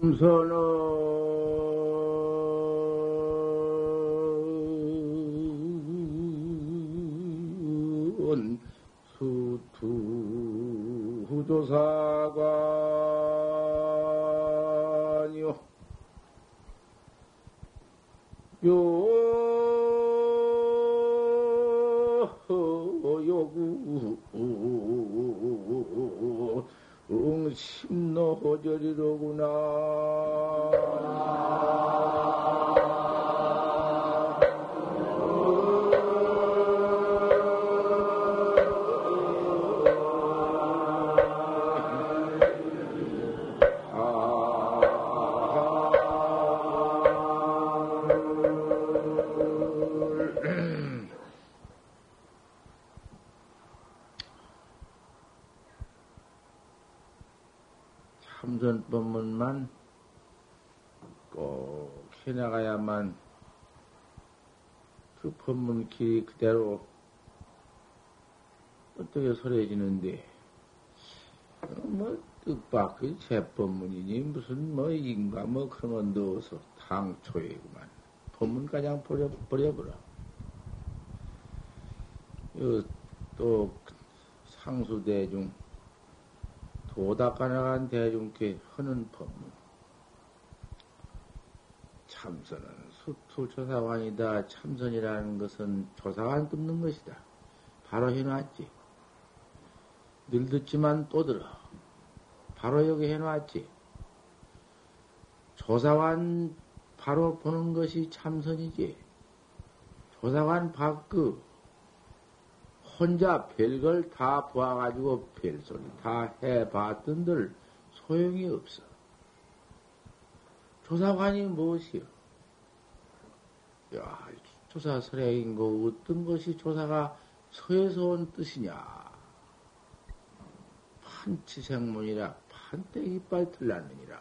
참선은 수투 후조사관이요. 묘요 응 심노호절이로구나 법문만 꼭 해나가야만 그 법문 길이 그대로 어떻게 설해지는데, 뭐, 뜻밖의 제법문이니, 무슨 뭐, 인가 뭐 그런 건 넣어서 당초에구만. 법문 가장 버려, 버려버려. 또, 상수대중, 도닥가나간 대중께 하는 법문. 참선은 수투조사관이다. 참선이라는 것은 조사관 뜯는 것이다. 바로 해놨지. 늘 듣지만 또 들어. 바로 여기 해놨지. 조사관 바로 보는 것이 참선이지. 조사관 밖그 혼자 별걸 다 보아가지고 별소리 다 해봤던들 소용이 없어. 조사관이 무엇이요? 야, 조사 설행인 거 어떤 것이 조사가 서에서 온 뜻이냐? 판치생문이라 판때 이빨 틀렸느니라.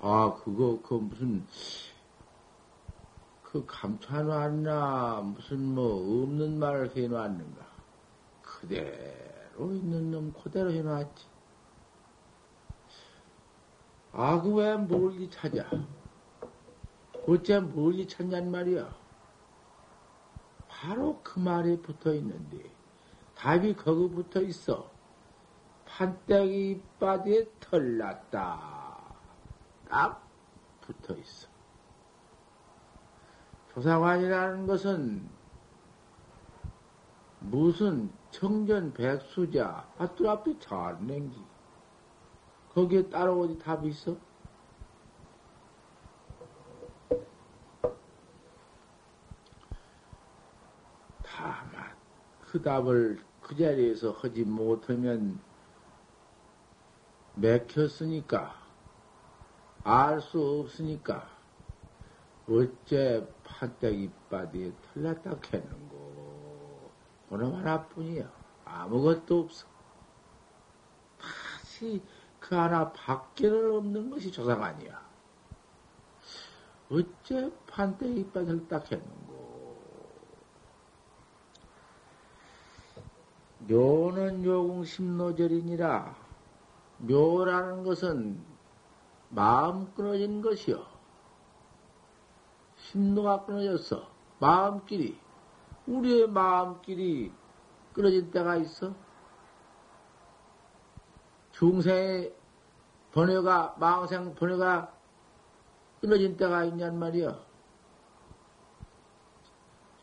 아, 그거, 그 무슨, 그 감춰놨나, 무슨 뭐 없는 말을 해놨는가. 그대로 있는 놈 그대로 해놨지. 아, 그 왜 멀리 찾아? 어째 멀리 찾냔 말이야? 바로 그 말에 붙어 있는데, 답이 거기 붙어 있어. 판때기 바디에 털났다. 딱 붙어 있어. 조사관이라는 것은 무슨 청전 백수자, 아뚜 앞에 잘 냉기. 거기에 따로 어디 답이 있어? 다만, 그 답을 그 자리에서 하지 못하면 맥혔으니까, 알 수 없으니까, 어째 판때기 바디에 틀렸다 했는고. 오늘 하나뿐이야. 아무것도 없어. 다시 그 하나 밖에는 없는 것이 조상 아니야. 어째 판때기 바디를 딱 했는고. 묘는 요공 심노절이니라. 묘라는 것은 마음 끊어진 것이요. 심노가 끊어졌어. 마음끼리. 우리의 마음끼리 끊어진 때가 있어. 중생의 번뇌가, 망생 번뇌가 끊어진 때가 있냔 말이야.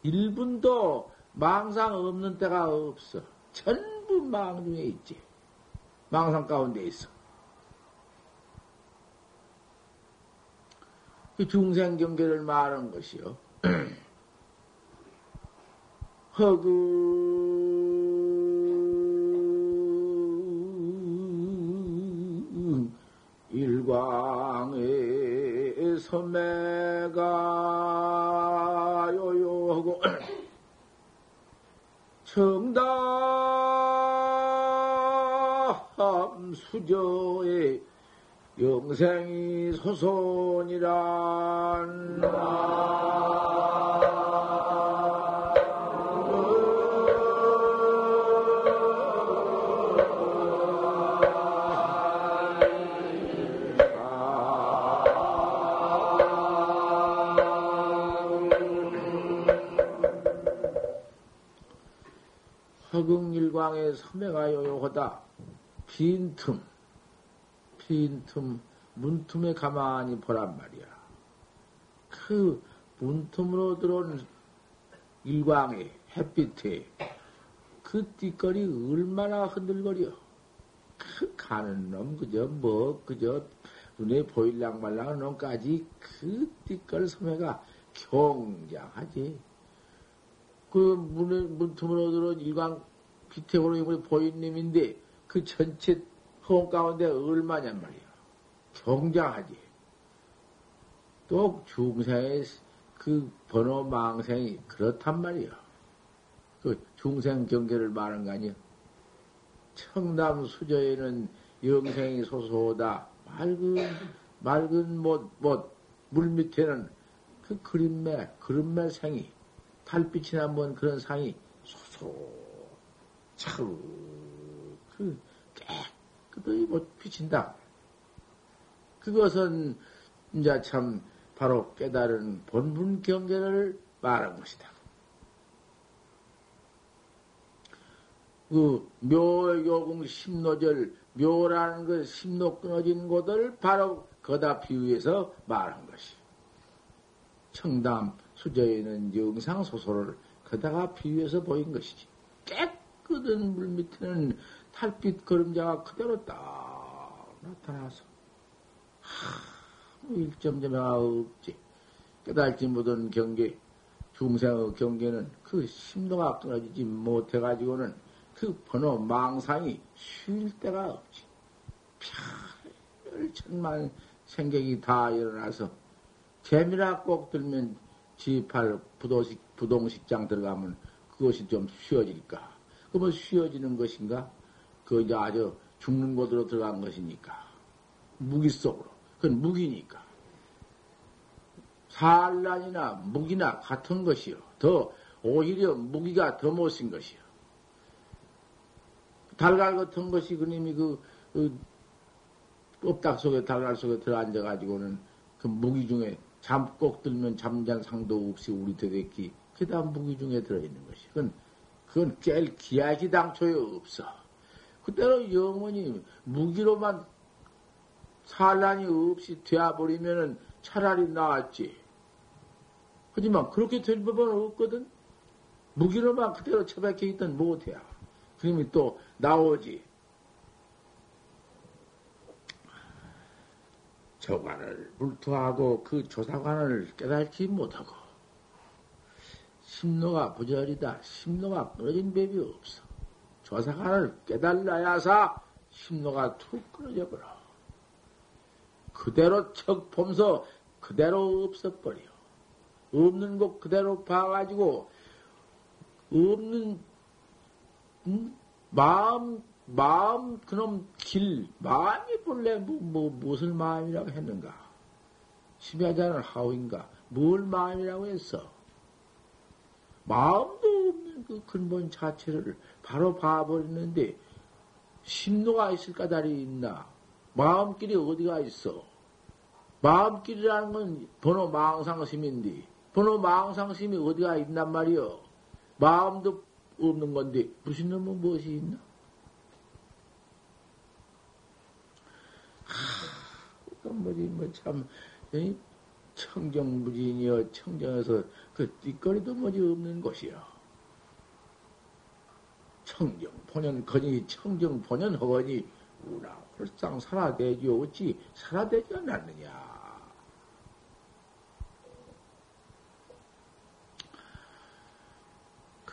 1분도 망상 없는 때가 없어. 전부 망 중에 있지. 망상 가운데 있어. 그 중생 경계를 말한 것이요. 허그 일광의 선매가 요요하고 정담 수저의 영생이 후손이란. 허궁일광에 섬에 가요요하다. 빈틈. 빈틈. 문틈에 가만히 보란 말이야. 그 문틈으로 들어온 일광의 햇빛에 그 띠거리 얼마나 흔들거려. 그 가는 놈, 그저 뭐, 그저 눈에 보일랑 말랑 놈까지 그 띠걸 섬해가 경장하지. 그 문에, 문틈으로 들어온 일광 오는 보인 놈인데 그 전체 허공 가운데 얼마냔 말이야. 경장하지. 또 중생의 그 번호 망생이 그렇단 말이야. 그 중생 경계를 말한 거 아니야. 청남 수저에는 영생이 소소하다. 맑은, 맑은 못, 못, 물 밑에는 그 그림매, 그림매 생이, 달빛이 난먼 그런 상이 소소, 참, 그, 깨끗이 못 비친다. 그것은, 이제 참, 바로 깨달은 본분 경계를 말한 것이다. 그 묘요공 심노절 묘라는 그 심노 끊어진 곳을 바로 거다 비유해서 말한 것이. 청담 수저에는 영상 소설을 거다가 비유해서 보인 것이지. 깨끗한 물 밑에는 달빛 그림자가 그대로 딱 나타나서 하, 일점점가 없지. 깨달지 못한 경계, 중생의 경계는 그 심도가 끊어지지 못해가지고는 그 번호 망상이 쉴 데가 없지. 별천만 생각이 다 일어나서 재미나 꼭 들면 지팔 부도식, 부동식장 들어가면 그것이 좀 쉬워질까? 그러면 쉬워지는 것인가? 그 이제 아주 죽는 곳으로 들어간 것이니까. 무기 속으로. 그건 무기니까. 산란이나 무기나 같은 것이요. 더, 오히려 무기가 더 못쓴 것이요. 달걀 같은 것이 그님이 그, 그 껍닥 속에 달걀 속에 들어앉아가지고는 그 무기 중에 잠 꼭 들면 잠잔 상도 없이 우리 되겠기 그 다음 무기 중에 들어있는 것이 그건 그건 깰 기약이 당초에 없어. 그대로 영원히 무기로만 산란이 없이 되어버리면은 차라리 나았지. 하지만 그렇게 될 법은 없거든. 무기로만 그대로 처박혀 있던 못해야. 그림이 또 나오지. 저관을 불투하고 그 조사관을 깨달지 못하고 심노가 부절이다. 심노가 끊어진 법이 없어. 조사관을 깨달라야사 심노가 툭 끊어져 버려. 그대로 척 보면서 그대로 없어버려. 없는 것 그대로 봐가지고 없는 음? 마음, 마음, 그놈 길, 마음이 본래 뭐, 뭐, 무엇을 마음이라고 했는가? 심야자는 하우인가? 뭘 마음이라고 했어? 마음도 없는 그 근본 자체를 바로 봐버리는데, 심노가 있을 까다리 있나? 마음길이 어디가 있어? 마음길이라는 건 번호 망상심인데, 번호 망상심이 어디가 있단 말이여? 마음도 없는 건데 무슨 놈은 무엇이 있나? 하, 뭐지 뭐 참 청정무진이여 청정에서 그 띠거리도 뭐지 없는 곳이여. 청정 본연 거니 청정 본연 허거니 우나 홀상 살아대지요 어찌 살아대지 않느냐.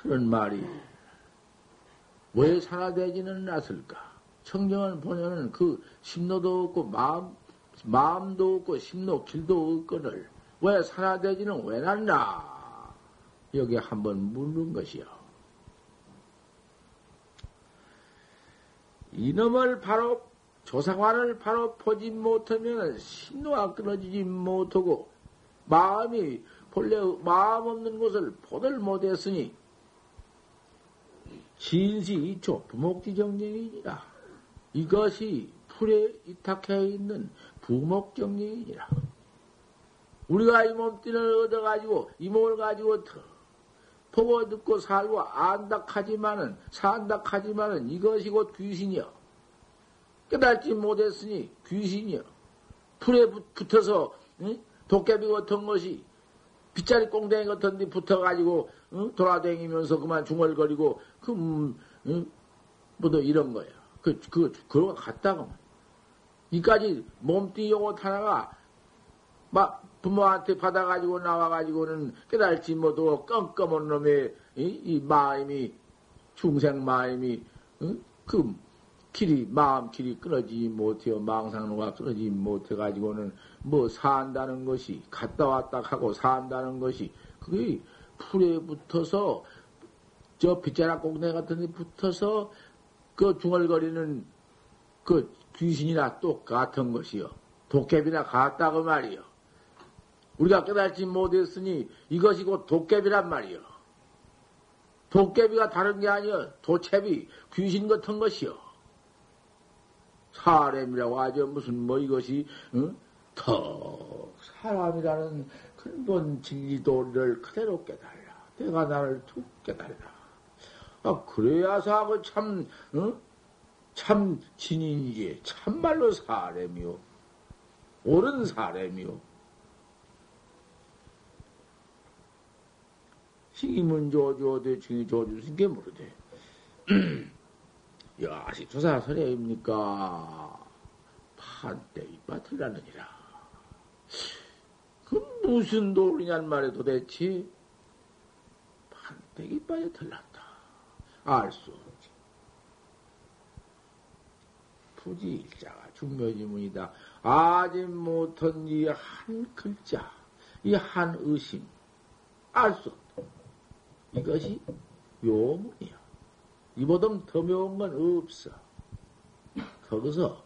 그런 말이 왜 산화되지는 않았을까? 청정한 본연은 그 심노도 없고 마음, 마음도 없고 심노 길도 없거늘 왜 산화되지는 왜 났나? 여기 한번 묻는 것이요. 이놈을 바로 조상관을 바로 보지 못하면 심노가 끊어지지 못하고 마음이 본래 마음 없는 것을 보들 못했으니 진시 이초 부목지정령이니라. 이것이 풀에 이탁해 있는 부목정령이니라. 우리가 이 몸띠를 얻어가지고 이 몸을 가지고 더 보고 듣고 살고 안닥하지만은 산닥하지만은 이것이 곧 귀신이여. 깨달지 못했으니 귀신이여. 풀에 붙 어서 응? 도깨비 같은 것이 빗자리 꽁댕이 같은 데 붙어가지고 응? 돌아다니면서 그만 중얼거리고 그 음, 응? 뭐더 이런 거야. 그, 그, 그러고 갔다가 이까지 몸뚱이 요것 하나가 막 부모한테 받아가지고 나와가지고는 깨달지 못하고 껌껌한 놈의 이, 이 마음이 중생 마음이 응? 그 길이 마음 길이 끊어지지 못해요 망상로가 끊어지지 못해가지고는 뭐 산다는 것이 갔다 왔다 하고 산다는 것이 그게 풀에 붙어서 저 빗자락 공대 같은 데 붙어서 그 중얼거리는 그 귀신이나 똑같은 것이요. 도깨비나 같다고 말이요. 우리가 깨달지 못했으니 이것이 곧 도깨비란 말이요. 도깨비가 다른 게 아니여. 도채비, 귀신 같은 것이요. 사람이라고 하죠. 무슨 뭐 이것이 응? 더 사람이라는 근본 진리도를 그대로 깨달라. 내가 나를 툭 깨달라. 아, 그래야서 하고 참, 응? 참 진인이지. 참말로 사람이요. 옳은 사람이요. 시기문 조조대 중이 조주신 게 모르대. 야시 조사설례입니까? 판때 이밭을 나느니라. 그 무슨 도리냔 말에 도대체 판때기 빠져 틀렸다. 알 수 없지. 부지 일자가 중묘지문이다. 아직 못한 이 한 글자, 이 한 의심, 알 수 없다. 이것이 묘문이야. 이보다 더 묘한 건 없어. 거기서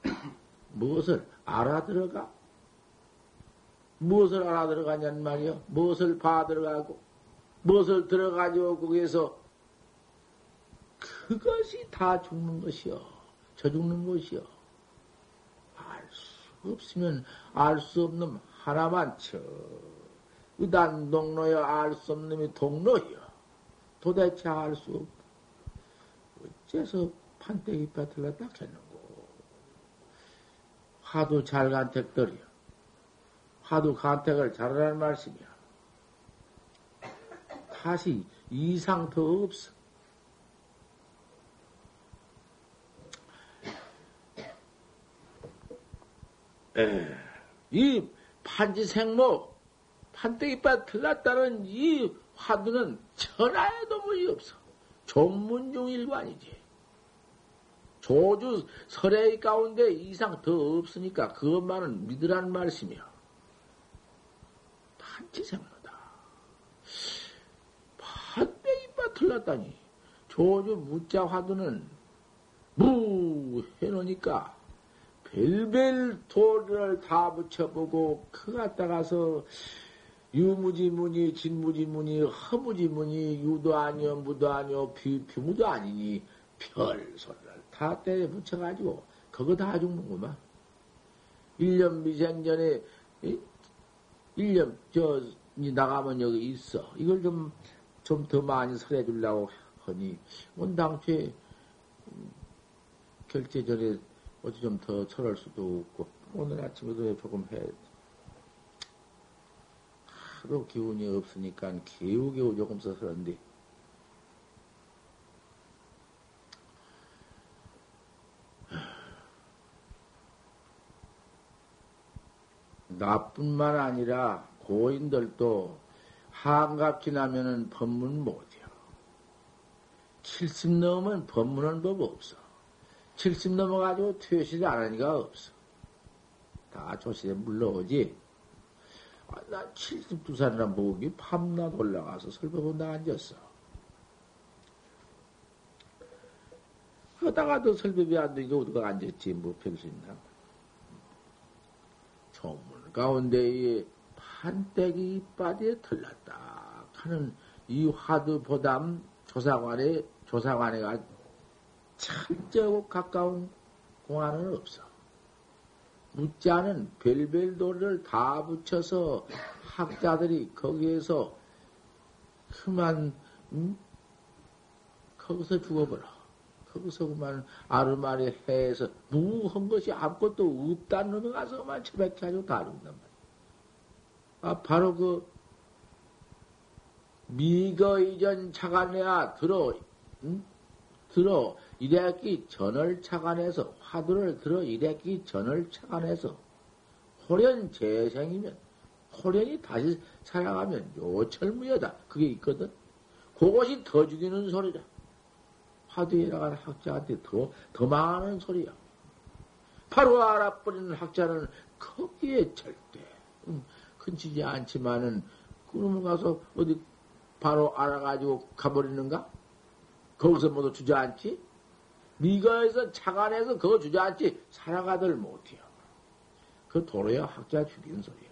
무엇을 알아들어가? 무엇을 알아들어가냔 말이요? 무엇을 봐들어가고, 무엇을 들어가지고 거기에서 그것이 다 죽는 것이요. 저 죽는 것이요. 알 수 없으면 알 수 없는 하나만 쳐. 의단 동로여 알 수 없는 놈이 동로여. 도대체 알 수 없다. 어째서 판때기 딱 했는고. 하도 잘 간택들이요. 하도 간택을 잘하라는 말씀이야. 다시 이상 더 없어. 에, 이 판지생모, 판때기밭 틀렸다는 이 화두는 천하에도 무이 없어. 종문중일관이지. 조주 설의 가운데 이상 더 없으니까 그것만은 믿으라는 말씀이야. 판지생모다. 판때기밭 틀렸다니. 조주 무자 화두는 무 해놓으니까 별별 돌을 다 붙여보고 그 갖다가서 유무지무니 진무지무니 허무지무니 유도 아니요 무도 아니요 비, 비무도 아니니 별 소리를 다 때려 붙여가지고 그거 다 죽는구만. 1년 미생전에 1년 저 나가면 여기 있어. 이걸 좀 좀 더 많이 설해 주려고 하니 원당초에 음, 결제 전에 어디 좀더 철할 수도 없고, 오늘 아침에도 조금 해. 하도 기운이 없으니까 겨우겨우 조금 써서는데, 나뿐만 아니라 고인들도 한갑 지 나면은 법문 못해요. 70 넘으면 법문은 법 없어. 70 넘어가지고 퇴실 안 하니까 없어. 다 조실에 물러오지. 아, 나 72살이나 목이 밤낮 올라가서 설법본다 앉았어. 하다가도 설법이 안 되니까 어디가 앉았지, 뭐, 별수 있나. 조문 가운데에 판때기 이빠디에 틀렸다 하는 이 화두 보담 조사관에, 조사관에가 철저하고 가까운 공안은 없어. 묻지 않은 별별 도리를 다 붙여서 학자들이 거기에서 그만 응? 거기서 죽어버려. 거기서 그만 아르마리 해서 무한 것이 아무것도 없다는 놈이 가서 그만 처백해 가지고 다룬단 말이야. 아, 바로 그 미거 이전 차관내야 들어, 응? 들어 이래기 전을 차관해서 화두를 들어 이래기 전을 차관해서 호련 재생이면 호련이 다시 살아가면 요철무여다 그게 있거든. 그것이 더 죽이는 소리다. 화두에 나가는 학자한테 더, 더 많은 소리야. 바로 알아버리는 학자는 거기에 절대 음, 근치지 않지만은 그놈을 가서 어디 바로 알아가지고 가버리는가? 거기서 모두 주저앉지? 미가에서 차관에서 그거 주저앉지 살아가들 못해요. 그 도로야 학자 죽인 소리야.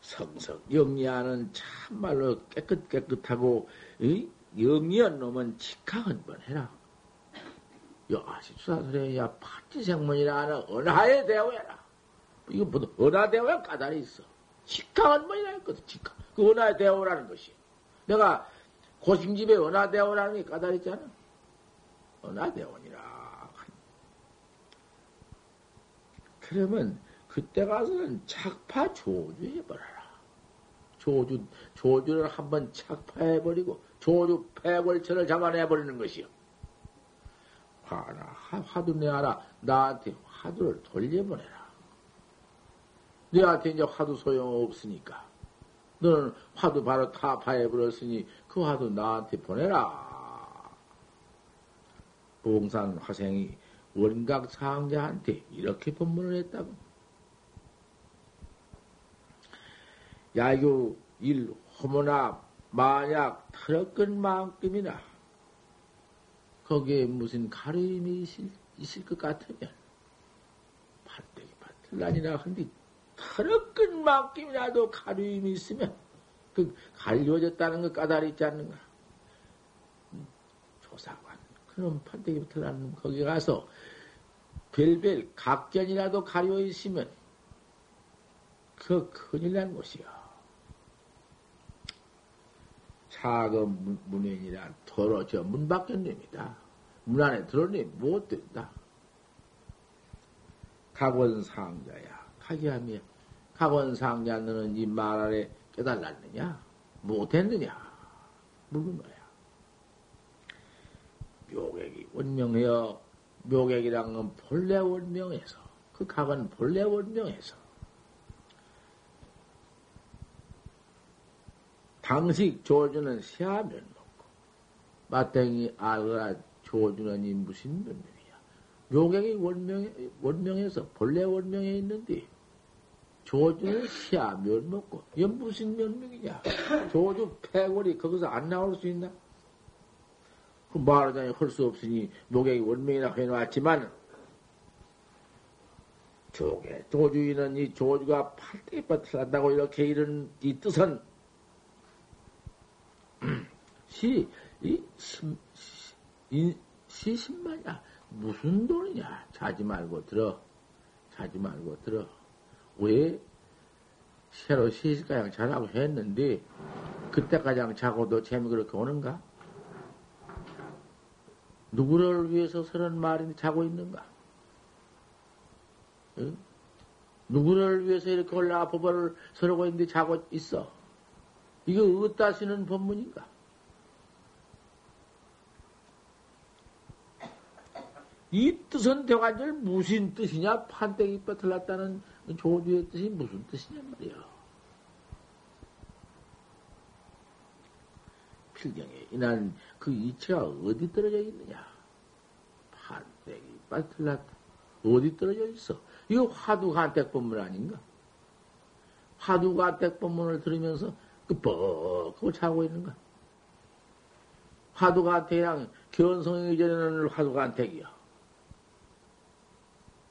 성성 영리하는 참말로 깨끗 깨끗하고 영리한 놈은 직학 한번 해라. 여아시 수사설에야 파티생문이라 하는 은하에 대오해라. 이거 뭐 은하 대오야 까다리 있어. 직학 한번이라 했거든. 직학. 그 은하에 대오라는 것이. 내가 고심집에 은하 대오라는 게 까다리 있잖아. 은하 대오니라. 그러면 그때 가서는 착파 조주해버려라. 조주, 조주를 한번 착파해버리고 조주 패골천을 잡아내버리는 것이요. 화나, 화두 내하라. 나한테 화두를 돌려보내라. 너한테 이제 화두 소용 없으니까. 너는 화두 바로 타파해 버렸으니 그 화두 나한테 보내라. 봉산 화생이 원각 상자한테 이렇게 법문을 했다고. 야유 일 호모나 만약 털어끈 만큼이나 거기에 무슨 가르임이 있을, 있을 것 같으면 밭대기 밭을라니나 한디 털어끈 만큼이라도 가르임이 있으면 그 갈려졌다는 거 까다리 있지 않는가? 음, 조사관 그럼 판때기 붙어라는 거기 가서 별별 각견이라도 가려 있으면 그 큰일 난 곳이야. 사금 문외이라 더러 저문 밖에 냅니다. 문 안에 들어내 못 된다. 각원 상자야. 각이하며 각원 상자 너는 이 말 아래 깨달았느냐? 못했느냐? 묻는 거야. 묘객이 원명해요. 묘객이란 건 본래 원명에서 그 각은 본래 원명에서 당식 조주는 세하면 먹고, 마땅히 알거라 조주는 이 무슨 면명이야. 묘경이 원명, 원명에서, 본래 원명에 있는데, 조주는 시하면 먹고, 이게 무슨 면명이냐. 조주 패골이 거기서 안 나올 수 있나? 그 말하자니 할 수 없으니 묘경이 원명이라 해놨지만, 조개, 조주인은 이 조주가 팔대에 빠틀한다고 이렇게 이런 이 뜻은 시, 이, 심, 시, 시, 십만이야. 무슨 돈이냐? 자지 말고 들어. 자지 말고 들어. 왜? 새로 시시가량 잘하고 했는데, 그때까지 자고도 재미 그렇게 오는가? 누구를 위해서 서른 말이 자고 있는가? 응? 누구를 위해서 이렇게 올라가 법을 서르고 있는데 자고 있어? 이게 어디다 쓰는 법문인가? 이 뜻은 대관절 무슨 뜻이냐? 판때기 뻗틀났다는 조주의 뜻이 무슨 뜻이냐 말이야. 필경에 인한 그 이체가 어디 떨어져 있느냐? 판때기 뻗틀났다. 어디 떨어져 있어? 이거 화두간택 법문 아닌가? 화두간택 법문을 들으면서 그 뻑 하고 자고 있는가? 화두간택이랑 견성이 전에는 화두간택이야.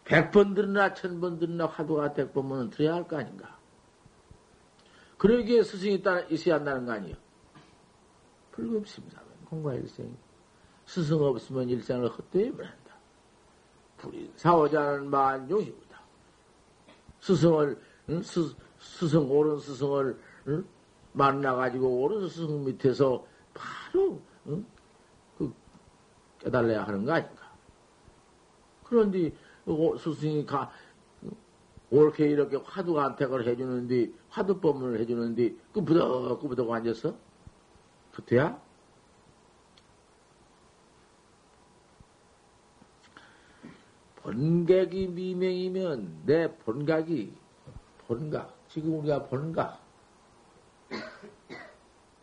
백번 들으나 천번 들으나 화두가 백번은 들어야 할 거 아닌가? 그러기에 스승이 있다, 있어야 한다는 거 아니에요? 불급심사면 공과 일생. 스승 없으면 일생을 헛되이 버린다. 불인 사오자는 만용이다. 스승을, 응? 스, 스승, 옳은 스승을, 응? 만나가지고 옳은 스승 밑에서 바로, 응? 그, 깨달아야 하는 거 아닌가. 그런데, 스승이 가, 옳게 이렇게 화두 간택을 해주는데, 화두 법문을 해주는데, 그 부덕, 그 부덕 앉아서? 붙어야? 본각이 미명이면 내 본각이 본각 지금 우리가 본각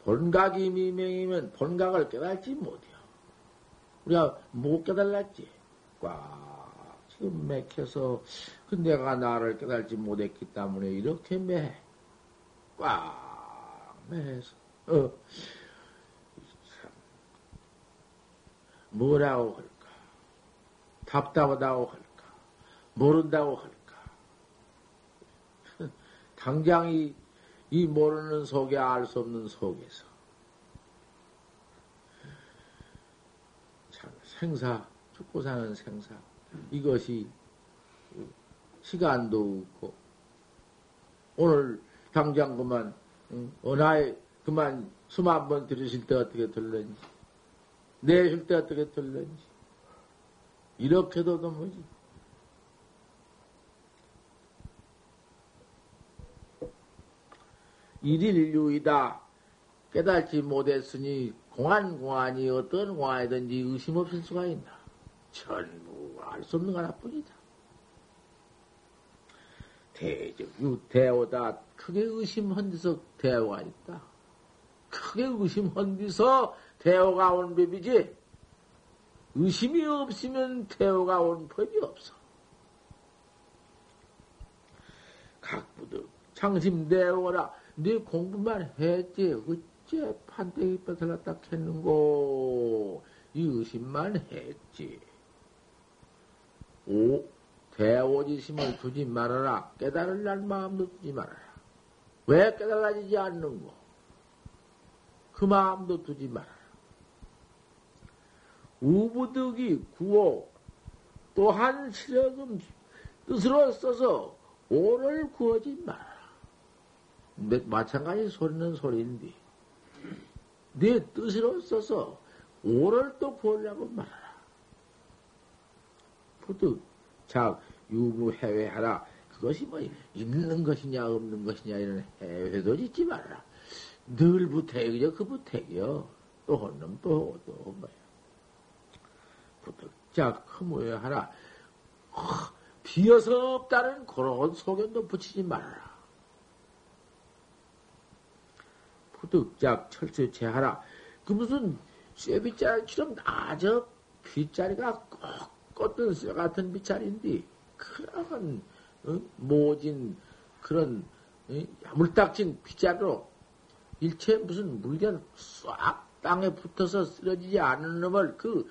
본각이 미명이면 본각을 깨달지 못해요. 우리가 못 깨달았지. 꽉 맥혀서 그 내가 나를 깨달지 못했기 때문에 이렇게 매. 꽉 매서 어. 뭐라고 할까? 답답하다고 할까? 모른다고 할까? 당장 이, 이 모르는 속에 알 수 없는 속에서 참 생사 죽고 사는 생사 이것이 시간도 없고 오늘 당장 그만 은하에 그만 숨 한 번 들으실 때 어떻게 들는지 내쉴 때 어떻게 들는지 이렇게도 너무지. 일일유이다. 깨달지 못했으니 공안공안이 어떤 공안이든지 의심 없을 수가 있나? 전부 알 수 없는 하나뿐이다. 대적유 대오다 크게 의심한 데서 대오가 있다. 크게 의심한 데서 대오가 온 법이지 의심이 없으면 대오가 온 법이 없어. 각부득 창심 대오라 네 공부만 했지 어째 판때기 뺏어놨다 했는고 이 의심만 했지. 오 대오지심을 두지 말아라 깨달을 날 마음도 두지 말아라. 왜 깨달아지지 않는고? 그 마음도 두지 말아라. 우부득이 구호 또한 시력음 뜻으로 써서 오를 구하지 마라. 마찬가지 소리는 소리인데, 네 뜻으로 써서 오를 또 구하려고 말하라. 부득, 자, 유무 해외하라. 그것이 뭐, 있는 것이냐, 없는 것이냐, 이런 해외도 짓지 말아라. 늘 부택이죠, 그 부택이요. 또 혼놈, 또, 또, 뭐야. 부득, 자, 크모여 하라. 비어서 없다는 그런 소견도 붙이지 말아라. 부득작 철수 제하라. 그 무슨 쇠빗자리처럼 아저 빗자리가 꼭 꽂던 쇠 같은 빗자리인데 그런 어? 모진 그런 어? 야물딱진 빗자리로 일체 무슨 물건 싹 땅에 붙어서 쓰러지지 않는 놈을 그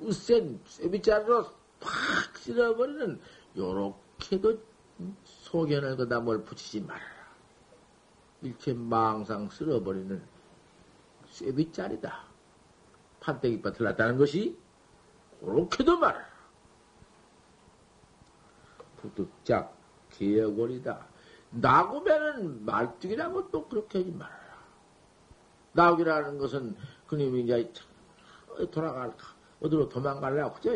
우센 쇠빗자리로 팍 쓸어버리는 요렇게도 소견을 거다 뭘 붙이지 말아라. 일체 망상 쓸어버리는 쇠빗자리다. 판때기 밭을 났다는 것이 그렇게도 말아라. 부득작 개어골이다. 나고면은 말뚝이라고 또 그렇게 하지 말아라. 나오기라는 것은 그님이 이제 돌아갈까, 어디로 도망갈라, 그저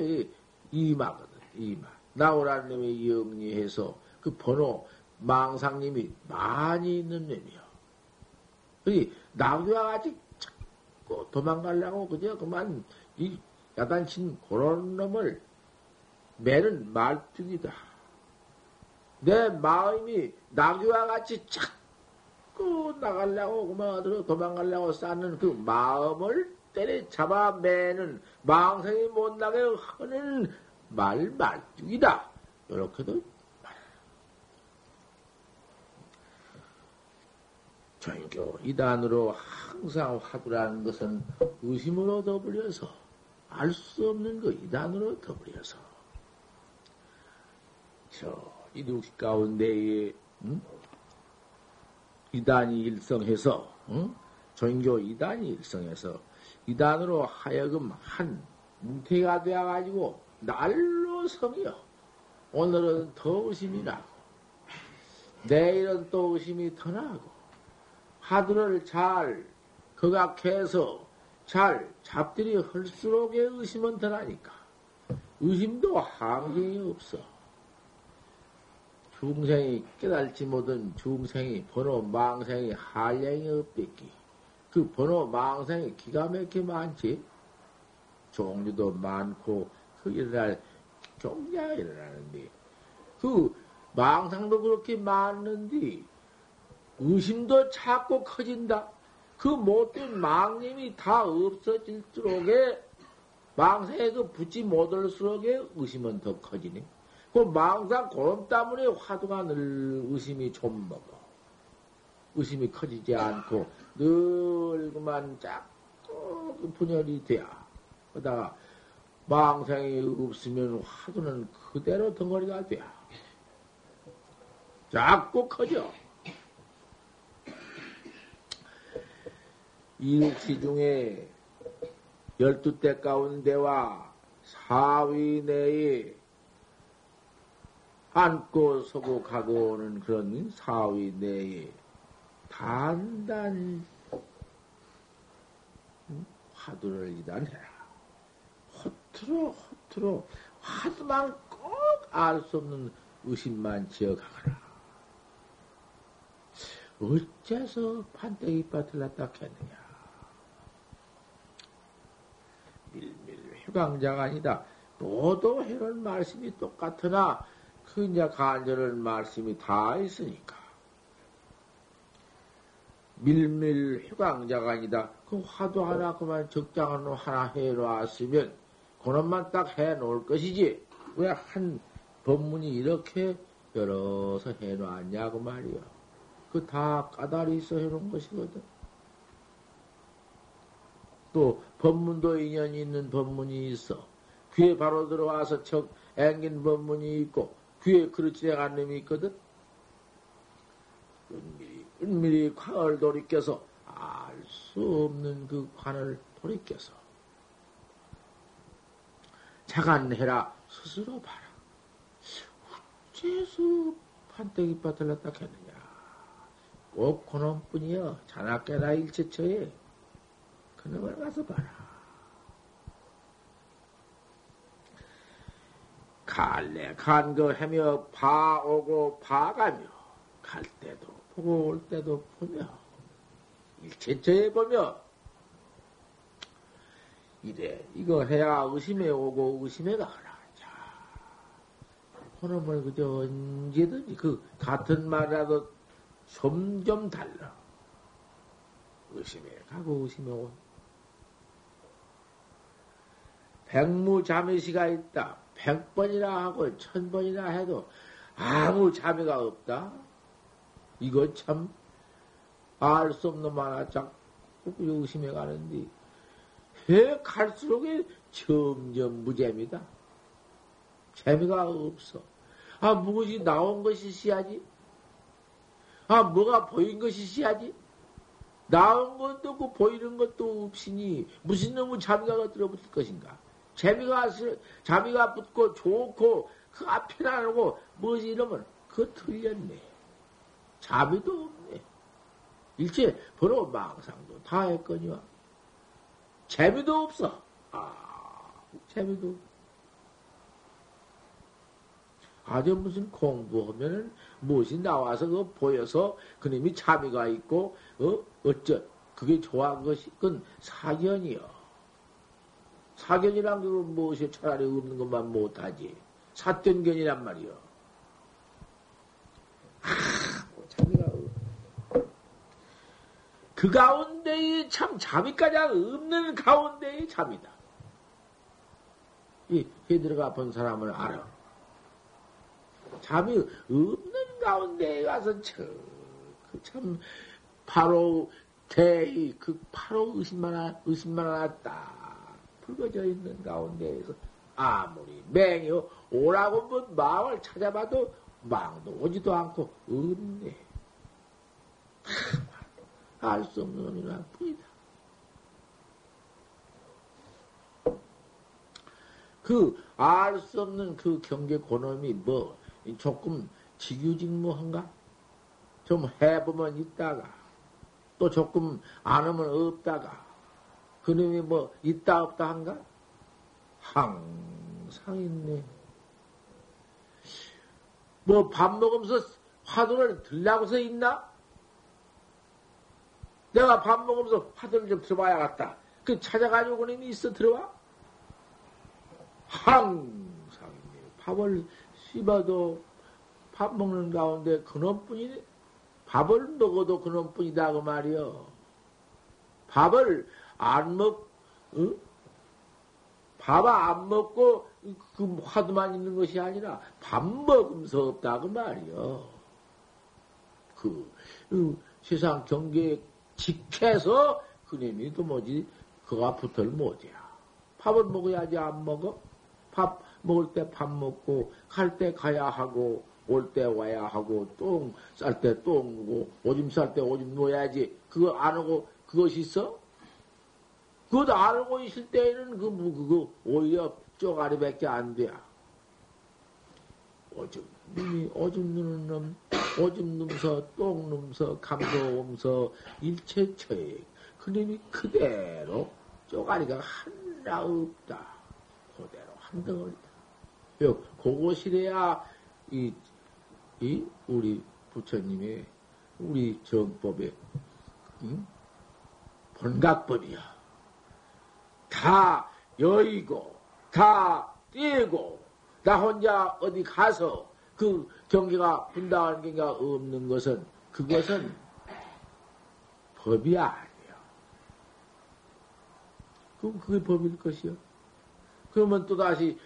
이마거든, 이마. 나오라는 놈이 영리해서 그 번호, 망상님이 많이 있는 놈이요. 그리 나귀와 같이 자꾸 도망가려고 그저 그만 이 야단친 그런 놈을 매는 말뚝이다. 내 마음이 나귀와 같이 자꾸 나가려고 그만 어디로 도망가려고 쌓는 그 마음을 때려 잡아 매는 망상이 못 나게 하는 말 말뚝이다. 이렇게도 전교 이단으로 항상 화두라는 것은 의심으로 더불려서 알 수 없는 그 이단으로 더불려서 저 이두식 가운데에 응? 이단이 일성해서 응? 전교 이단이 일성해서 이단으로 하여금 한 뭉태가 되어가지고 날로 성이요. 오늘은 더 의심이 나고 내일은 또 의심이 더 나고, 화두를 잘 거각해서 잘 잡들이 할수록의 의심은 더 나니까, 의심도 한계이 없어. 중생이 깨달지 못한 중생이 번호 망생이 한량이 없겠기. 그 번호 망생이 기가 막히게 많지. 종류도 많고, 그 일어날, 종류가 일어나는데, 그 망상도 그렇게 많은데, 의심도 자꾸 커진다. 그 못된 망님이 다 없어질 수록에, 망상에 그 붙지 못할수록에 의심은 더 커지네. 그 망상 고름 때문에 화두가 늘 의심이 좀 먹어. 의심이 커지지 않고 늘 그만 자꾸 그 분열이 돼야. 그러다가 망상이 없으면 화두는 그대로 덩어리가 돼야. 자꾸 커져. 이육시 중에 열두 때 가운데와 사위 내에 앉고 서고 가고 오는 그런 사위 내에 단단히 화두를 이단해라. 허투루 허투루 화두만 꼭 알 수 없는 의심만 지어가거라. 어째서 판때기 밭을 놨다 했느냐. 밀밀 휴강자가 아니다. 모두 해는 말씀이 똑같으나 그 이제 간절한 말씀이 다 있으니까. 밀밀 휴강자가 아니다. 그 화도 하나 그만 적당한 놈 하나 해놓았으면 그놈만 딱 해놓을 것이지. 왜 한 법문이 이렇게 열어서 해놓았냐고 말이야. 그 다 까다리 있어 해놓은 것이거든. 또 법문도 인연이 있는 법문이 있어. 귀에 바로 들어와서 척 앵긴 법문이 있고 귀에 그렇지 않은 놈이 있거든. 은밀히, 은밀히 관을 돌이켜서 알 수 없는 그 관을 돌이켜서 자간해라 스스로 봐라. 어째서 판때기 놨다 했느냐. 꼭 그놈뿐이여. 자나깨나 일체처에 그놈을 가서 봐라. 갈래 간 거 하며 봐 오고 봐 가며 갈 때도 보고 올 때도 보며 일체처에 보며 이래 이거 해야 의심에 오고 의심에 가라. 자, 그놈을 그저 언제든지 그 같은 말이라도 점점 달라. 의심에 가고 의심에 온. 백무자매시가 있다. 백 번이나 하고 천 번이나 해도 아무 자매가 없다. 이거 참 알 수 없는 만화 자꾸 의심해 가는데 해 갈수록 점점 무재미다. 재미가 없어. 아, 무엇이 나온 것이 씨야지? 아, 뭐가 보인 것이 씨야지? 나온 것도 없고 보이는 것도 없으니 무슨 놈의 자미가 들어붙을 것인가? 재미가, 자미가 붙고 좋고 그 앞에 나오고 뭐지 이러면 그거 틀렸네. 자미도 없네. 일체 번호 망상도 다 했거니와. 재미도 없어. 아, 재미도. 아주 무슨 공부하면은 무엇이 나와서 그 보여서 그놈이 자미가 있고, 어, 어쩌, 그게 좋아한 것이, 그건 사견이요. 사견이란 게 무엇이 차라리 없는 것만 못하지. 사견견이란 말이요. 아, 뭐 자기가 그 가운데에 참 잠이까지 없는 가운데에 잠이다. 이, 해 들어가 본 사람을 알아. 잠이 없는 가운데에 가서 저, 그 참, 바로 대의, 그 바로 의심만, 의심만 하나 딱 굵어져 있는 가운데에서 아무리 맹이 오라고 뭐 마음을 찾아봐도 망도 오지도 않고 없네. 알수 없는 놈이라 뿐이다. 그 알 수 없는 그 경계 고놈이 뭐 조금 직유직무한가? 좀 해보면 있다가, 또 조금 안 하면 없다가, 그놈이 뭐, 있다 없다 한가? 항상 있네. 뭐, 밥 먹으면서 화두를 들라고서 있나? 내가 밥 먹으면서 화두를 좀 들어봐야겠다. 그 찾아가지고 그놈이 있어 들어와? 항상 있네. 밥을 씹어도 밥 먹는 가운데 그놈뿐이네. 밥을 먹어도 그놈뿐이다 그 말이여. 밥을 안 먹, 어? 밥안 먹고 그 화두만 있는 것이 아니라 밥 먹으면서 없다 그 말이여. 그, 그 세상 경계에 직해서 그놈이 또 뭐지 그가 붙을 못이야. 밥을 먹어야지 안 먹어? 밥 먹을 때 밥 먹고 갈 때 가야 하고 올 때 와야 하고 똥 쌀 때 똥 누고 오줌 쌀 때 오줌 놓아야지 그거 안 하고 그것이 있어? 그것도 알고 있을 때에는 그, 뭐, 그거 오히려 쪼가리밖에 안 돼. 오줌, 눈이 오줌 누는 놈, 오줌 누면서, 똥 누면서, 감도 오면서, 일체처에 그 놈이 그대로 쪼가리가 하나 없다. 그대로 한 덩어리다. 그것이래야, 이 이 우리 부처님의 우리 정법의 응? 본각법이야. 다 여의고 다 떼고 나 혼자 어디 가서 그 경계가 분당하는 경계가 없는 것은 그것은 법이 아니야. 그럼 그게 법일 것이요. 그러면 또다시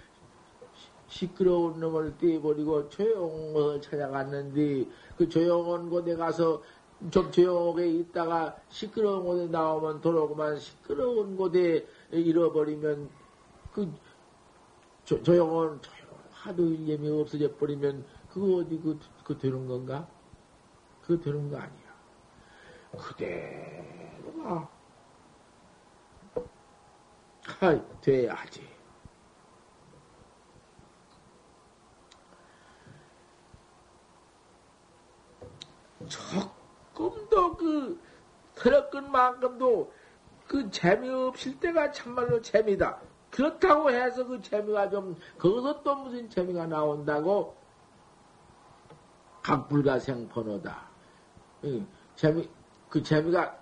시끄러운 놈을 떼버리고 조용한 곳을 찾아갔는데 그 조용한 곳에 가서 좀 조용하게 있다가 시끄러운 곳에 나오면 돌아오고만 시끄러운 곳에 잃어버리면 그 조, 조용한 조용 하도 예미 없어져 버리면 그거 어디 그, 그 되는 건가? 그거 되는 거 아니야. 그대로가 하 돼야지. 조금 더그 들었건 만큼도 그 재미없을 때가 참말로 재미다. 그렇다고 해서 그 재미가 좀, 거기서 또 무슨 재미가 나온다고? 각불가생 번호다. 재미, 그 재미가,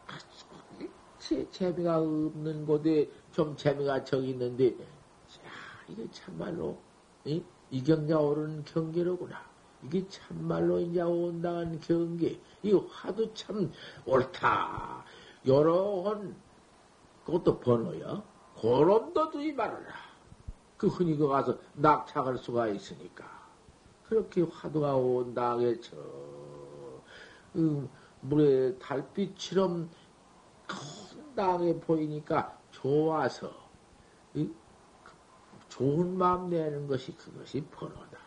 제 재미가 없는 곳에 좀 재미가 저기 있는데, 자, 이게 참말로, 이, 이경자 오르는 경계로구나. 이게 참말로 이제 온당한 경계. 이 화도 참 옳다. 여러한 그것도 번호야. 그런도 두지 말아라. 그 흔히 그 가서 낙착할 수가 있으니까. 그렇게 화두가 온당에 저, 그 물에 달빛처럼 큰 당에 보이니까 좋아서, 좋은 마음 내는 것이 그것이 번호다.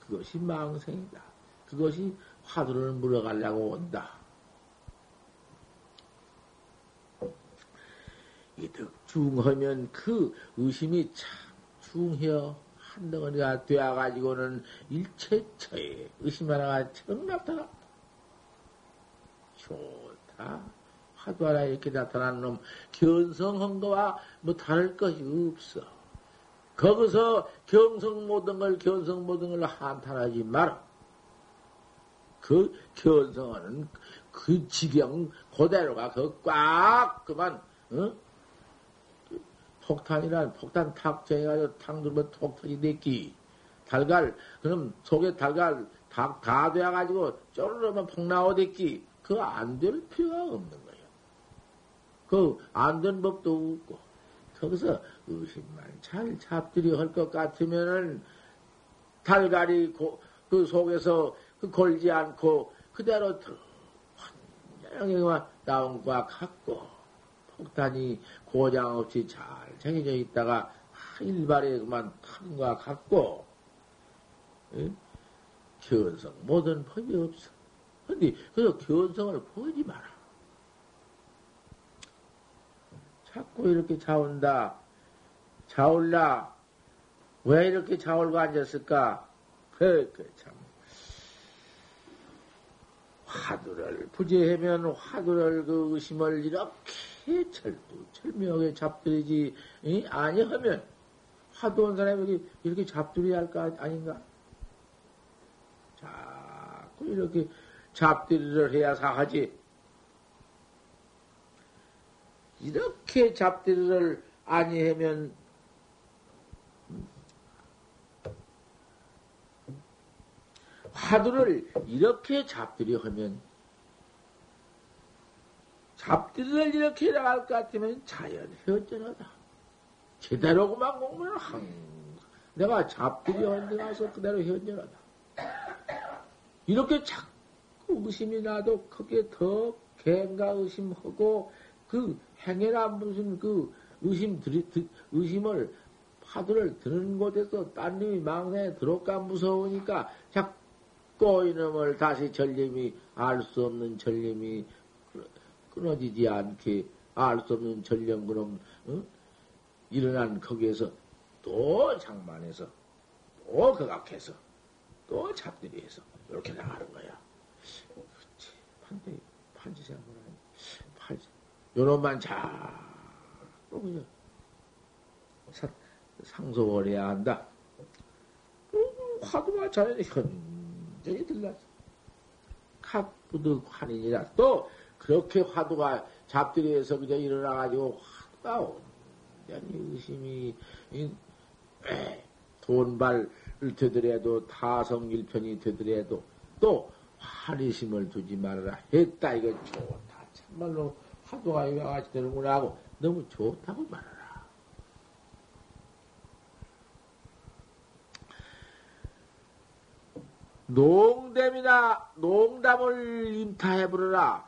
그것이 망생이다. 그것이 화두를 물어가려고 온다. 이득 중하면 그 의심이 참 중해요. 한 덩어리가 되어가지고는 일체처에 의심 하나가 처음 나타났다. 좋다. 화두 하나 이렇게 나타난 놈, 견성한 거와 뭐 다를 것이 없어. 거기서 경성 모든 걸, 견성 모든 걸 한탄하지 마라. 그 견성하는 그 지경 그대로가 그 꽉 그만 어? 폭탄이란 폭탄 탁 정해가지고 탁 누르면 톡 터지겠기 달걀. 그럼 속에 달걀 다, 다 돼가지고 쪼르르면 폭 나오댔기 그거 안될 필요가 없는 거예요. 그 안 된 법도 없고. 거기서 의심만 잘 잡들이 할 것 같으면은 달걀이 고, 그 속에서 그 걸지 않고 그대로 환장하게 나온 것 같고 폭탄이 고장 없이 잘 정해져 있다가 일발에 그만 탄것 같고 응? 견성 모든 법이 없어. 근데 그래서 견성을 보지 마라. 자꾸 이렇게 자온다. 자올라. 왜 이렇게 자올고 앉았을까? 그, 그, 참. 화두를 부재하면 화두를 그 의심을 이렇게 철두 철명하게 잡들이지 아니하면 화두 온 사람이 이렇게 잡들이 할까 아닌가? 자꾸 이렇게 잡들이를 해야 사하지. 이렇게 잡들이를 아니하면 화두를 이렇게 잡들이 하면 잡들이를 이렇게 나갈 것 같으면 자연 현전하다. 제대로만 공부를 항 내가 잡들이 가서 그대로 현전하다. 이렇게 자꾸 의심이 나도 그게 더 갱가 의심하고 그 행해라 무슨 그 의심 들이, 의심을 파도를 드는 곳에서 딴 놈이 막내 들어올까 무서우니까 자꾸 이놈을 다시 전림이 알 수 없는 전림이 끊어지지 않게 알 수 없는 전령 그럼 어? 일어난 거기에서 또 장만해서 또 거각해서 또 잡들이해서 이렇게 나가는 거야. 판대 판지생각을 하니 팔지. 요놈만 자 그냥 상속을 해야 한다. 음, 화두가 자연히 현전히 들렀어. 갑부득 환인이라 또 그렇게 화두가 잡들이에서 그저 일어나가지고 화두가 완전히 의심이 돈발을 되더라도 타성일편이 되더라도 또 환희심을 두지 말아라 했다 이거 좋다 참말로 화두가 이와 같이 되는구나 하고 너무 좋다고 말하라. 농담이나 농담을 임타해 부르라.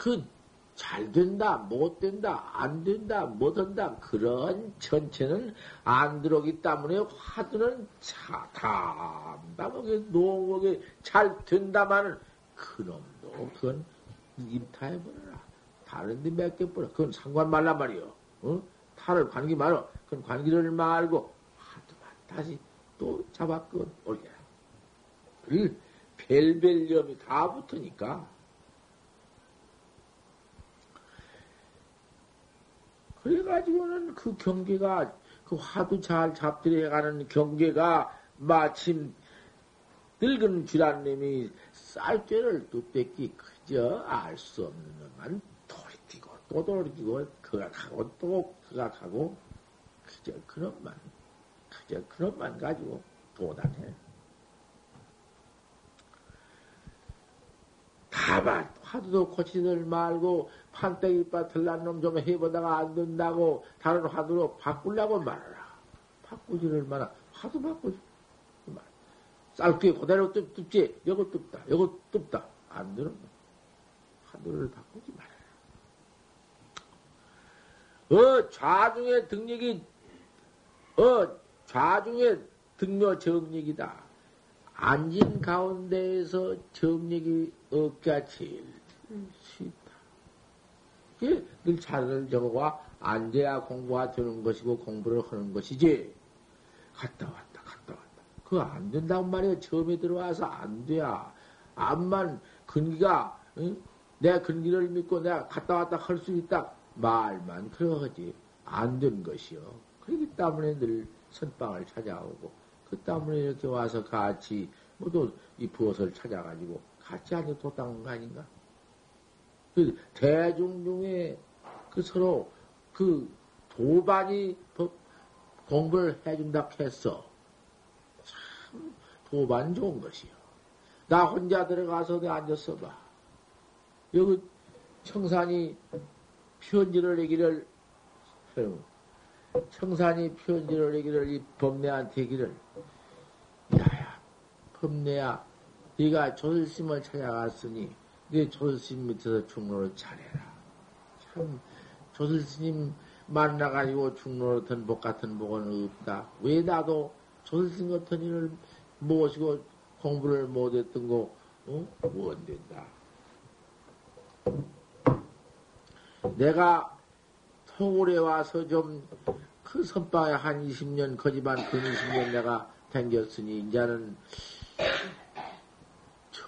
그 잘 된다, 못 된다, 안 된다, 못 한다 그런 전체는 안 들어오기 때문에 화두는 차, 담담하게 농하게 잘 된다마는 그놈도 그건 임타해 버려라. 다른 데 맡겨버려. 그건 상관 말란 말이요. 어? 탈을 관기 말어. 그건 관기를 말고 하도만 다시 또 잡아끄 올려라. 그 벨벨염이 다 붙으니까. 그래가지고는 그 경계가, 그 화두 잘 잡들여가는 경계가 마침 늙은 쥐란님이 쌀죄를 뚝배기 그저 알 수 없는 것만 돌이키고 또 돌이키고 그각하고 또 그각하고 그저 그런만 그저 그런만 가지고 도단해. 다만 화두도 고치들 말고 판때기 빠틀난 놈 좀 해보다가 안 된다고 다른 화두로 바꾸려고 말하라. 바꾸지를 마라. 화두 바꾸지. 쌀게 그대로 뜯, 뜯지. 이거 뜯다. 이거 뜯다. 안 되는 거. 화두를 바꾸지 말아라. 어, 좌중의 등력이, 어, 좌중의 등묘 정력이다. 앉은 가운데에서 정력이 없기가 제일 쉽 다. 늘 자를 적어와 앉아야 공부가 되는 것이고 공부를 하는 것이지. 갔다 왔다, 갔다 왔다. 그거 안 된다고 말이야. 처음에 들어와서 안 돼야. 암만 근기가, 응? 내 근기를 믿고 내가 갔다 왔다 할 수 있다. 말만 그러하지. 안 된 것이요. 그렇기 때문에 늘 선방을 찾아오고, 그 때문에 이렇게 와서 같이 모두 이 부엇을 찾아가지고 같이 앉아 도닦는 거 아닌가? 그 대중 중에 그 서로 그 도반이 공부를 해준다 했어. 참 도반 좋은 것이요. 나 혼자 들어가서 내 앉았어 봐. 여기 청산이 편지를 내기를 청산이 편지를 내기를 이 범내한테 기를 야야 범내야 네가 조실심을 찾아갔으니 네 조실심 밑에서 중로를 차려라. 참 조실스님 만나가지고 중로를 든 복 같은 복은 없다. 왜 나도 조실스님 같은 일을 모시고 공부를 못했던 거 어? 못 된다. 내가 서울에 와서 좀 그 선방에 한 20년, 거지만 근 20년 내가 댕겼으니, 이제는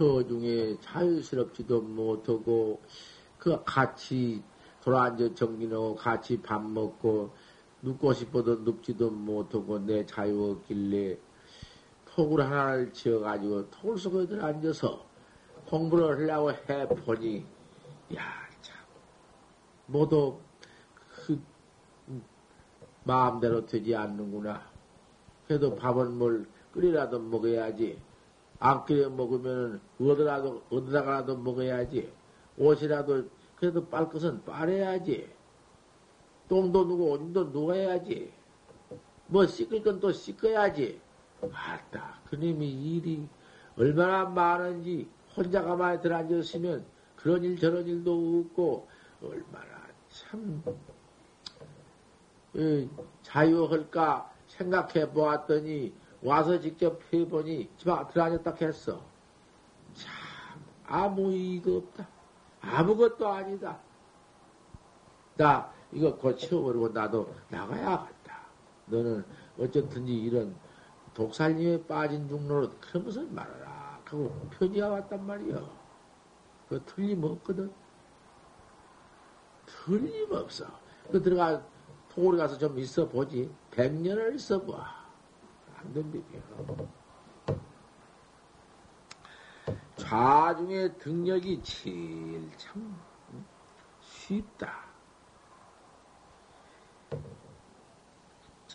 서중에 자유스럽지도 못하고, 그 같이 돌아앉아 정기하고 같이 밥 먹고, 눕고 싶어도 눕지도 못하고 내 자유 없길래 톡을 하나를 지어가지고 톡을 속에 들어앉아서 공부를 하려고 해보니, 야, 참, 모두 그 마음대로 되지 않는구나. 그래도 밥은 뭘 끓이라도 먹어야지. 안 끓여 먹으면 어디라도, 어디다가라도 먹어야지. 옷이라도 그래도 빨 것은 빨아야지. 똥도 누고 오줌도 누워야지. 뭐 씻을 건 또 씻어야지. 맞다. 그님이 일이 얼마나 많은지 혼자 가만히 들어앉았으면 그런 일 저런 일도 없고 얼마나 참 자유할까 생각해 보았더니 와서 직접 해보니 집안 들어앉았다 했어. 참 아무 이가 없다. 아무것도 아니다. 나 이거 고쳐버리고 나도 나가야겠다. 너는 어쨌든지 이런 독살님에 빠진 중로로 그러면서 말하라. 하고 편지가 왔단 말이여. 그 틀림없거든. 틀림없어. 그 들어가, 토굴에 가서 좀 있어 보지. 백년을 있어 봐. 안 된다며. 좌중의 등력이 제일 참 쉽다.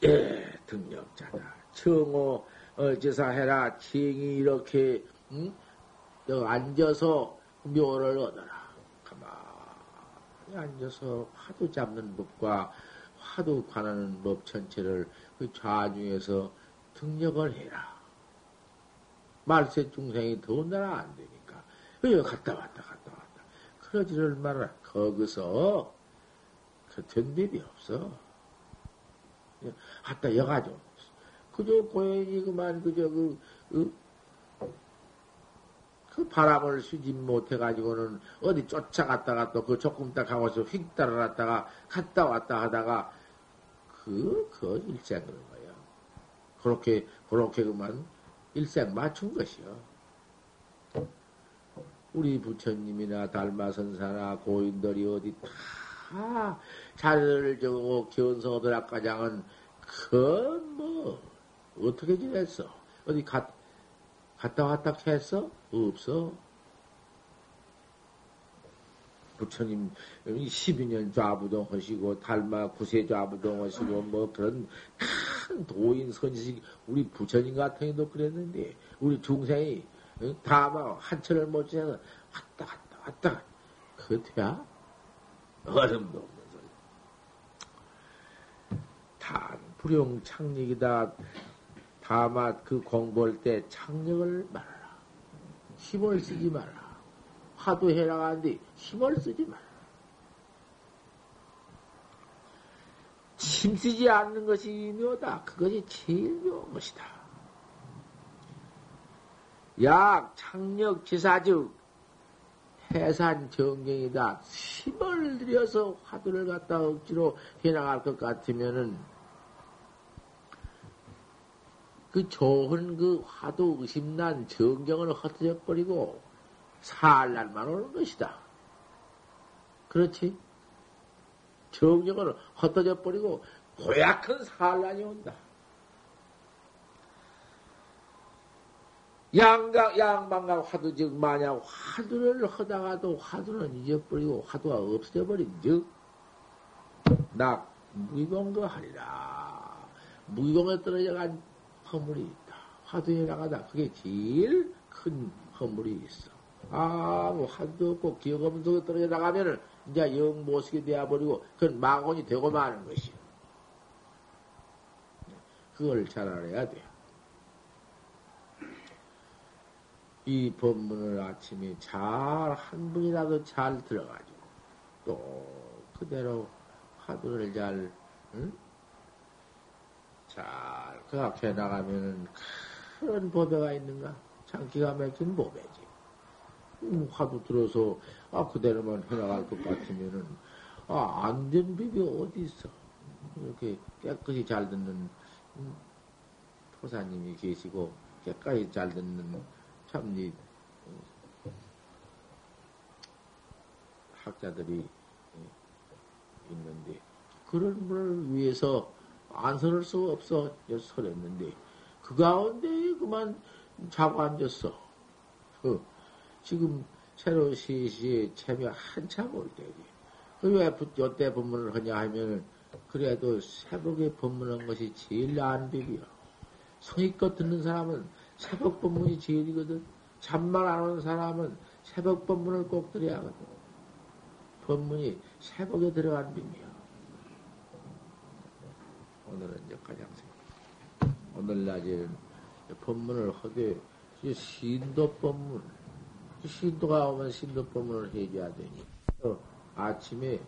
예, 등력자다. 청호 어 제사해라. 칭이 이렇게 응? 앉아서 묘를 얻어라. 가만히 앉아서 화두 잡는 법과 화두 관하는 법 전체를 그 좌중에서 등력을 해라. 말세 중생이 더군다나 안 되니까. 그래, 갔다 왔다, 갔다 왔다. 그러지를 말아라. 거기서 그된 법이 없어. 갔다 여가지고. 그저 고연이 그만, 그저 그, 그, 그 바람을 쉬지 못해가지고는 어디 쫓아갔다가 또 그 조금 딱 하고서 휙 따라갔다가 갔다 왔다 하다가 그, 그 일생 그런 거야. 그렇게, 그렇게 그만 일생 맞춘 것이요. 우리 부처님이나 달마선사나 고인들이 어디 다 적고 견성들 아까장은 그뭐 어떻게 지냈어? 어디 갔, 갔다 왔다 했어? 없어. 부처님 12년 좌부동 하시고 달마 구세 좌부동 하시고 뭐 그런 큰 도인 선지식 우리 부처님 같은 경우도 그랬는데 우리 중생이 다마 한철을 못 지내서 왔다 갔다 왔다 그거 돼야? 얼음도 없는 소리. 단 불용 창력이다. 다만 그 공부할 때 창력을 말아라. 힘을 쓰지 마라. 화두 해 나가는데 힘을 쓰지 마라. 힘쓰지 않는 것이 묘다. 그것이 제일 묘한 것이다. 약, 창력, 지사즉, 해산 정경이다. 힘을 들여서 화두를 갖다 억지로 해나갈 것 같으면은, 그 좋은 그 화두 의심난 정경을 버리고, 살날만 오는 것이다. 그렇지? 정령을 흩어져 버리고 고약한 산란이 온다. 양각, 양방각 화두, 즉, 만약 화두를 하다가도 화두는 잊어버리고 화두가 없어져 버린 즉, 나 무기공거 하리라. 무기공에 떨어져간 허물이 있다. 화두에 나가다. 그게 제일 큰 허물이 있어. 아, 뭐, 한도 없고, 기억 없는 속에 떨어져 나가면은, 이제 영 모습이 되어버리고, 그건 망원이 되고 마는 것이요. 그걸 잘 알아야 돼. 이 법문을 아침에 잘, 한 분이라도 잘 들어가지고, 또, 그대로 화두를 잘, 응? 잘, 그렇게 나가면은 큰 보배가 있는가? 참 기가 막힌 보배지. 화두 들어서 아 그대로만 해나갈 것 같으면은 아 안 된 비비 어디 있어 이렇게 깨끗이 잘 듣는 음, 포사님이 계시고 깨끗이 잘 듣는 참이 학자들이 예, 있는데 그런 분을 위해서 안설할 수 없어 설했는데 그 가운데 그만 자고 앉았어. 그 지금 새로 시시에 채며 한참 올 때지. 그왜 요때 법문을 하냐 하면 그래도 새벽에 법문한 것이 제일 나은 법이야. 성의껏 듣는 사람은 새벽 법문이 제일이거든. 잠만 안 오는 사람은 새벽 법문을 꼭 들어야 하거든. 법문이 새벽에 들어간 법이야. 오늘은 이제 가장 오늘 낮에는 법문을 하되 신도 법문 신도가 오면 신도 법문을 해줘야 되니 어, 아침에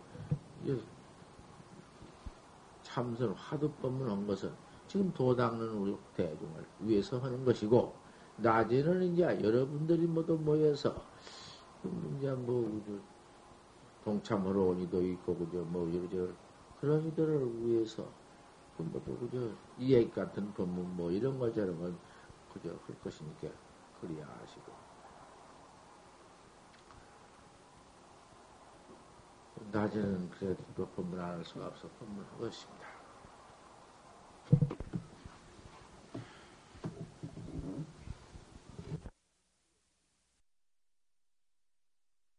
참선 화두 법문 한 것은 지금 도닦는 우리 대중을 위해서 하는 것이고 낮에는 이제 여러분들이 모두 모여서 이제 뭐 동참하러 온 이도 있고 그저 뭐 이러저 그런 이들을 위해서 모두 그저 이해 같은 법문 뭐 이런 거 저런 건 그저 할 것이니까 그리야 하시고 낮에는 그래도 법문할 수가 없어 법문하고 있습니다.